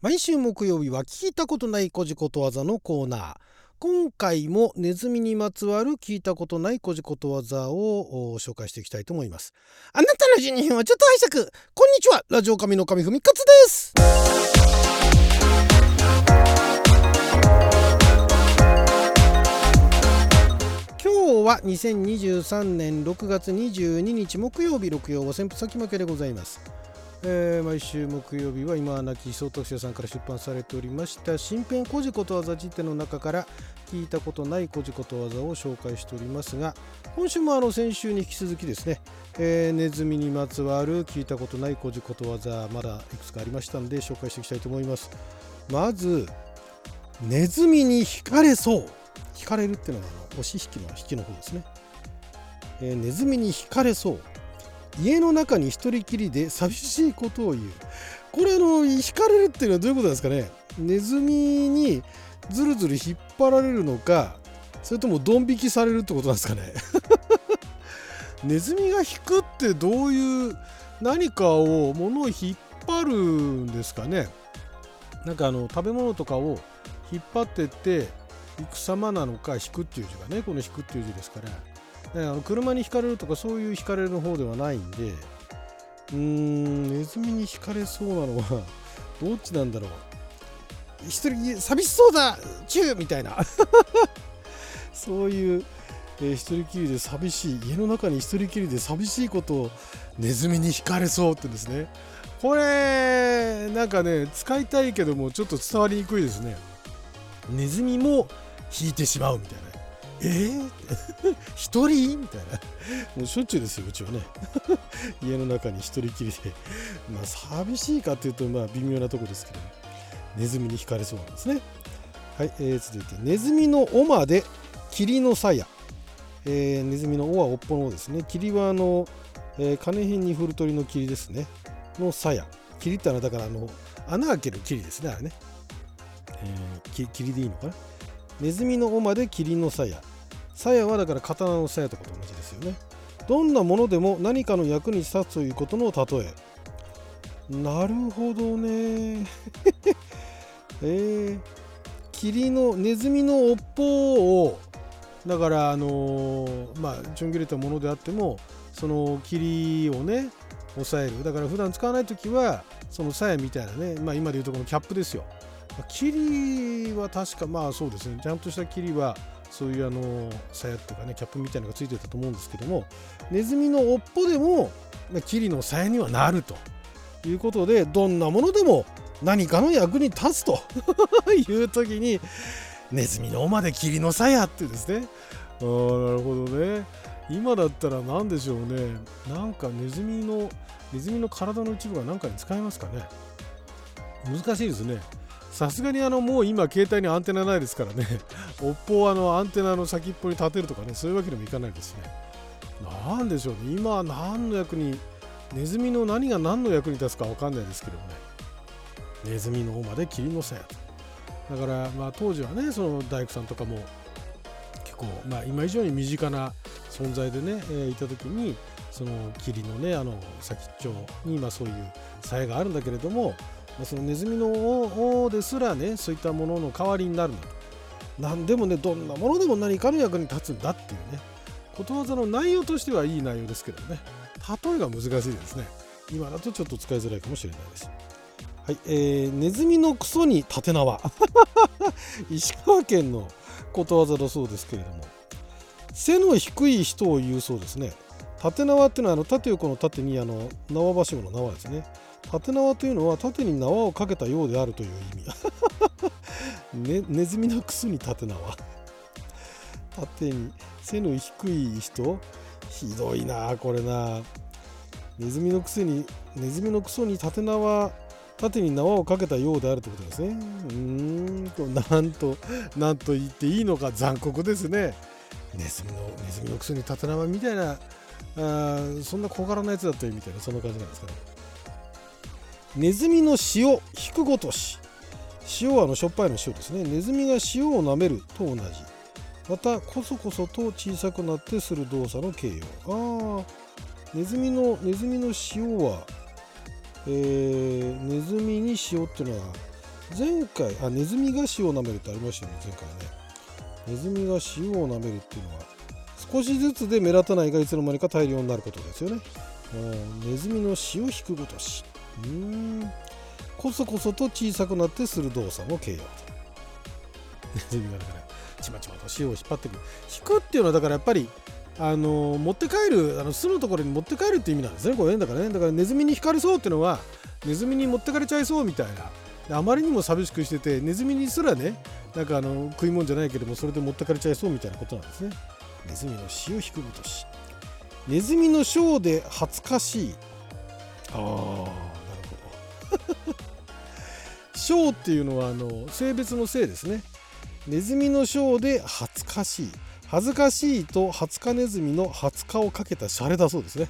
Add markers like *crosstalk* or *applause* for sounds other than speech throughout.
毎週木曜日は聞いたことないこじことわざのコーナー。今回もネズミにまつわる聞いたことないこじことわざを紹介していきたいと思います。あなたの12分はちょっと拝借。こんにちは。ラジオ神の神ふみかつです。今日は2023年6月22日木曜日六曜は旋風先負けでございます。えー、毎週木曜日は今は亡き総特集さんから出版されておりました新編古事ことわざ辞典の中から聞いたことない古事ことわざを紹介しておりますが今週もあの先週に引き続きですね、えー、ネズミにまつわる聞いたことない古事ことわざまだいくつかありましたので紹介していきたいと思います。まずネズミに惹かれそう。惹かれるっていうのはあの押し引きの引きの方ですね、えー、ネズミに惹かれそう。家の中に一人きりで寂しいことを言う。これあの引かれるっていうのはどういうことなんですかね？ネズミにずるずる引っ張られるのかそれともドン引きされるってことなんですかね？*laughs* ネズミが引くってどういう何かを物を引っ張るんですかね？なんかあの食べ物とかを引っ張ってって行く様なのか引くっていう字がねこの引くっていう字ですから。あの車にひかれるとかそういうひかれる方ではないんでうーんネズミにひかれそうなのは *laughs* どっちなんだろう。一人寂しそうだチューみたいな。*laughs* そういう、えー、一人きりで寂しい家の中に一人きりで寂しいことをネズミにひかれそうってですね。これなんかね使いたいけどもちょっと伝わりにくいですね。ネズミも引いてしまうみたいな。えー、*laughs* 一人？みたいな。もうしょっちゅうですよ、うちはね。*laughs* 家の中に一人きりで。まあ、寂しいかっていうと、まあ、微妙なところですけど、ネズミに惹かれそうなんですね。はい、えー、続いて、ネズミの尾まで霧の鞘。えー、ネズミの尾は尾っぽの尾ですね。霧はあの、えー、金辺に振る鳥の霧ですね。の鞘。霧ってのはだからあの、穴開ける霧ですね、あれね。えー、霧でいいのかな？ネズミの尾まで霧の鞘。鞘はだから刀の鞘とかと同じですよね。どんなものでも何かの役に立つということの例え。なるほどね。*laughs* えー、霧のネズミの尾っぽをだからあのー、まあちょん切れたものであってもその霧をね抑える。だから普段使わない時はその鞘みたいなねまあ今でいうとこのキャップですよ。霧は確かまあそうですね。ちゃんとした霧はそういうあの鞘っていうかねキャップみたいなのがついてたと思うんですけどもネズミの尾っぽでも霧の鞘にはなるということでどんなものでも何かの役に立つと *laughs* いう時にネズミの尾まで霧の鞘ってですね。あなるほどね。今だったら何でしょうね。なんかネズミのネズミの体の一部が何かに使えますかね。難しいですね。さすがにあのもう今携帯にアンテナないですからね、*laughs* おっぽをあのアンテナの先っぽに立てるとかね、そういうわけにもいかないですね。なんでしょうね、今は何の役に、ネズミの何が何の役に立つか分かんないですけどもね、ネズミの方まで霧のせや。だから、まあ、当時はね、その大工さんとかも結構、まあ、今以上に身近な存在でね、え、いた時に、その霧のね、あの先っちょに、ま、そういう鞘があるんだけれども、そのネズミの尾ですらねそういったものの代わりになるんだと何でもねどんなものでも何かの役に立つんだっていうね。ことわざの内容としてはいい内容ですけどね。例えが難しいですね。今だとちょっと使いづらいかもしれないです。はい、えー、ネズミのクソに縦縄。*laughs* 石川県のことわざだそうですけれども。背の低い人を言うそうですね。縦縄っていうのはあの縦横の縦にあの縄ばしごの縄ですね。縦縄というのは縦に縄をかけたようであるという意味、*laughs* ね、ネズミのくすに縦縄。縦に背の低い人。ひどいなこれな。ネズミのくせにネズミのクソに縦縄縦に縄をかけたようであるということですね。うーんとなんとなんと言っていいのか残酷ですね。ネズミのネズミのクソに縦縄みたいなあそんな小柄なやつだったよみたいなそんな感じなんですかね。ネズミの塩引くごとし。塩はあのしょっぱいの塩ですね。ネズミが塩を舐めると同じ。またこそこそと小さくなってする動作の形容。あネズミのネズミの塩は、えー、ネズミに塩っていうのは前回あネズミが塩を舐めるってありましたよね前回ね。ネズミが塩を舐めるっていうのは少しずつで目立たないがいつの間にか大量になることですよね。ネズミの塩引くごとし。うん。こそこそと小さくなってする動作の形容とネズミがだからちまちまと塩を引っ張ってく。る引くっていうのはだからやっぱりあの持って帰るあの巣のところに持って帰るっていう意味なんですねこれねだからね。だからネズミに引かれそうっていうのはネズミに持ってかれちゃいそうみたいな。あまりにも寂しくしててネズミにすらねなんかあの食い物じゃないけどもそれで持ってかれちゃいそうみたいなことなんですね。ネズミの死を引くごとし。ネズミのショーで恥ずかしい。ああショーっていうのはあの性別の性ですね。ネズミのショーで恥ずかしい。恥ずかしいとハツカネズミの20日をかけたシャレだそうですね。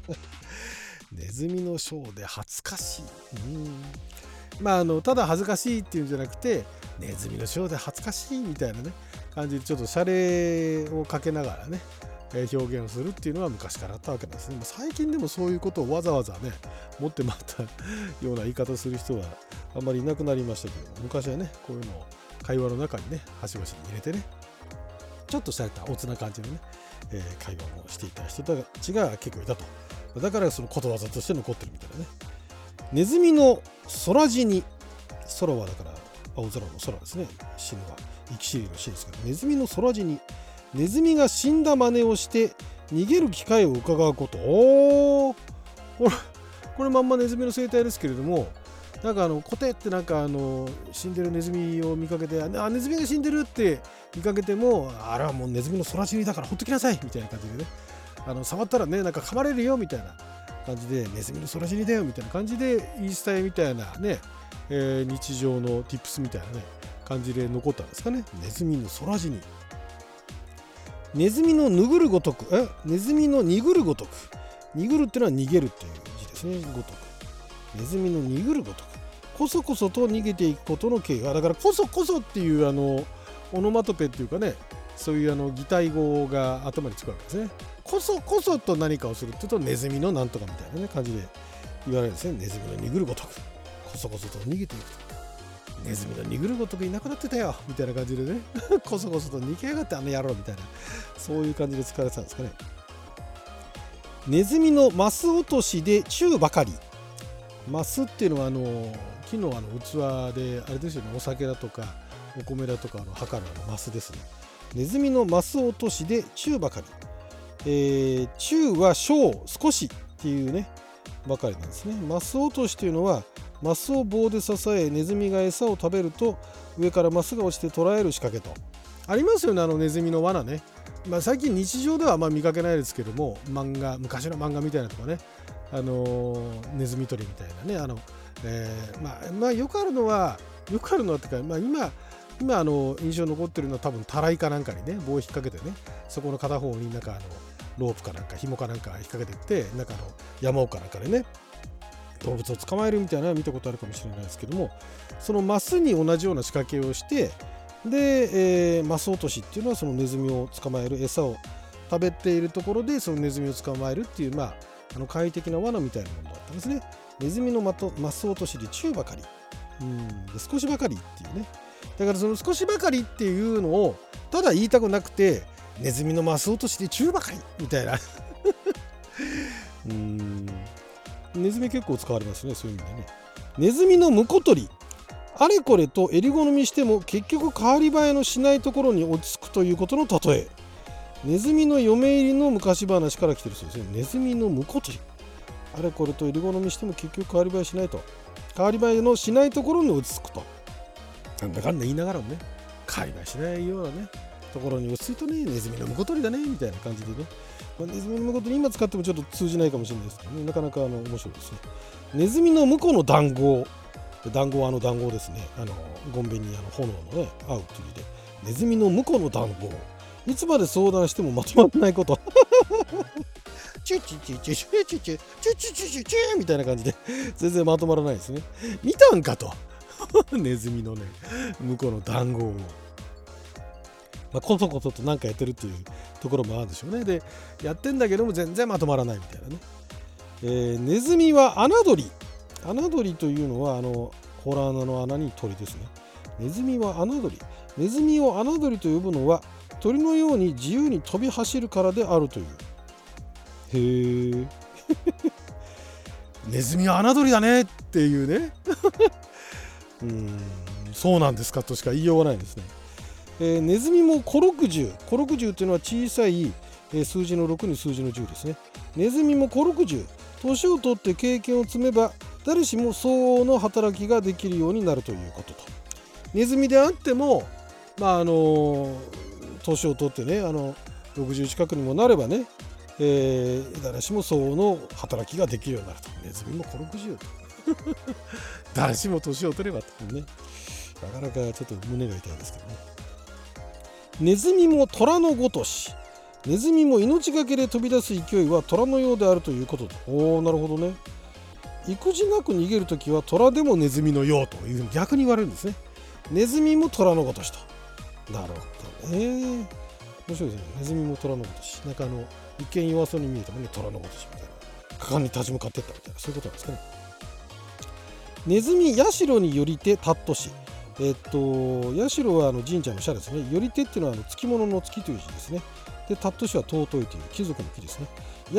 *laughs* ネズミのショーで恥ずかしい。うん。まああのただ恥ずかしいっていうんじゃなくてネズミのショーで恥ずかしいみたいなね感じでちょっとシャレをかけながらね表現するっていうのは昔からあったわけですね。最近でもそういうことをわざわざね持ってまったような言い方する人はあんまりいなくなりましたけど昔はねこういうのを会話の中にね端々に入れてねちょっとされたおつな感じのね、えー、会話をしていた人たちが結構いたと。だからそのことわざとして残ってるみたいなね。ネズミの空死に、空はだから青空の空ですね。死ぬは生き死にの死ですけど、ネズミの空死に、ネズミが死んだ真似をして逃げる機会を伺うこと。おー。これ、これまんまネズミの生態ですけれども、なんかあのコテってなんかあの死んでるネズミを見かけてあネズミが死んでるって見かけてもあれはもうネズミの空死にだからほっときなさいみたいな感じでね。あの触ったらねなんか噛まれるよみたいな感じでネズミの空死にだよみたいな感じで言い伝えみたいなね、えー、日常の tips みたいなね感じで残ったんですかね。ネズミの空死にネズミのぬぐるごとくえ？ネズミのにぐるごとく。にぐるってのは逃げるっていう字ですね。ごとく。ネズミのにぐるごとく。こそこそと逃げていくことの経過だからこそこそっていうあのオノマトペっていうかねそういうあの擬態語が頭につくわけですね。こそこそと何かをするっていうとネズミのなんとかみたいなね感じで言われるんですね。ネズミのにぐるごとく。こそこそと逃げていくと。ネズミのにぐるごとくいなくなってたよみたいな感じでね。*laughs* こそこそと逃げやがってあの野郎みたいな。そういう感じで使われてたんですかね。ネズミのマス落としで中ばかり。マスっていうのはあの木のあの器であれですよね。お酒だとかお米だとかの測るあのマスですね。ネズミのマス落としで中ばかり、えー、中は小少しっていうねばかりなんですね。マス落としというのはマスを棒で支えネズミが餌を食べると上からマスが落ちて捕らえる仕掛けと。ありますよねあのネズミの罠ね。まあ、最近日常ではあんま見かけないですけども漫画昔の漫画みたいなとかね。あのネズミ捕りみたいなね。あの、えー、まあ、まあよくあるのはよくあるのはっていうか、まあ、今今あの印象残ってるのは多分たらいかなんかにね棒を引っ掛けてねそこの片方になんかあのロープかなんか紐かなんか引っ掛けてってなんかの山奥かなんかでね動物を捕まえるみたいなのは見たことあるかもしれないですけどもそのマスに同じような仕掛けをしてで、えー、マス落としっていうのはそのネズミを捕まえる餌を食べているところでそのネズミを捕まえるっていうまああの快適な罠みたいなものだったんですね。ネズミのマス落としで中ばかり。うんで少しばかりっていうね。だからその少しばかりっていうのをただ言いたくなくてネズミのマス落としで中ばかりみたいなネズミ結構使われますねそういう意味でね。ネズミのムコ取り。あれこれと襟好みしても結局変わり映えのしないところに落ち着くということの例え。ネズミの嫁入りの昔話から来てるそうですね。ネズミの婿取り。あれこれと襟好みしても結局変わり映えしないと。変わり映えのしないところに落ち着くと。なんだかんだ言いながらもね。変わり映えしないようなね。ところに落ち着いたね。ネズミの婿取りだね。みたいな感じでね、まあ、ネズミの婿取り今使ってもちょっと通じないかもしれないですけどねなかなかあの面白いですねネズミの婿の談合談合はあの談合ですねあのゴンベにあの炎のね合うというでネズミの婿の談合いつまで相談してもまとまらないこと。*laughs* チュッチュチュチュチュチュチュチュチュチュチュチュチュみたいな感じで全然まとまらないですね。見たんかと。ネズミのね、向こうの談合を。まあ、こそこそと何かやってるっていうところもあるでしょうね。で、やってんだけども全然まとまらないみたいなね。えー、ネズミは穴取り。穴取りというのは、あの、ホラー穴の穴に鳥ですねネズミは穴鳥ネズミを穴鳥と呼ぶのは鳥のように自由に飛び走るからであるというへえ *laughs* ネズミは穴鳥だねっていうね *laughs* うんそうなんですかとしか言いようがないですね、えー、ネズミもコロクジュコロクジュというのは小さい、えー、数字の6に数字の10ですね。ネズミもコロクジュ年を取って経験を積めば誰しも相応の働きができるようになるということと。ネズミであってもまああの年を取ってねあの60近くにもなればね、えー、誰しも相応の働きができるようになると。ネズミもコロクジュと。*laughs* 誰しも年を取ればってね。なかなかちょっと胸が痛いですけどね。ネズミも虎のごとしネズミも命がけで飛び出す勢いは虎のようであるということおおなるほどね。育児なく逃げるときは虎でもネズミのようというふうに逆に言われるんですね。ネズミも虎のごとしと。なるほどね。面白いですね。ネズミも虎のごとし。なんかあの一見弱そうに見えてもね虎のごとしみたいな。果敢に立ち向かっていったみたいな。そういうことなんですかね。ネズミ社によりてたっとしえっと社はあの神社の社ですね。よりてっていうのはあの月物の月という字ですね。でタット氏は尊いという貴族の木ですね。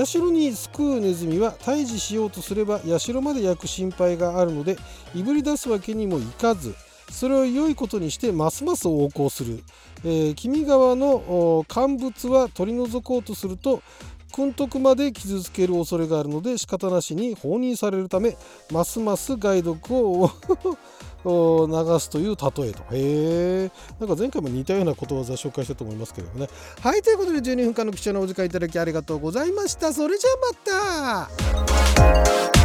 社に救うネズミは退治しようとすれば社まで焼く心配があるのでいぶり出すわけにもいかずそれを良いことにしてますます横行する、えー、君川の乾物は取り除こうとすると訓徳まで傷つける恐れがあるので仕方なしに放任されるためますます害毒を *laughs* 流すという例えと。へえ。なんか前回も似たようなことわざ紹介したと思いますけどもね。はい、ということで12分間の貴重なお時間いただきありがとうございました。それじゃあまた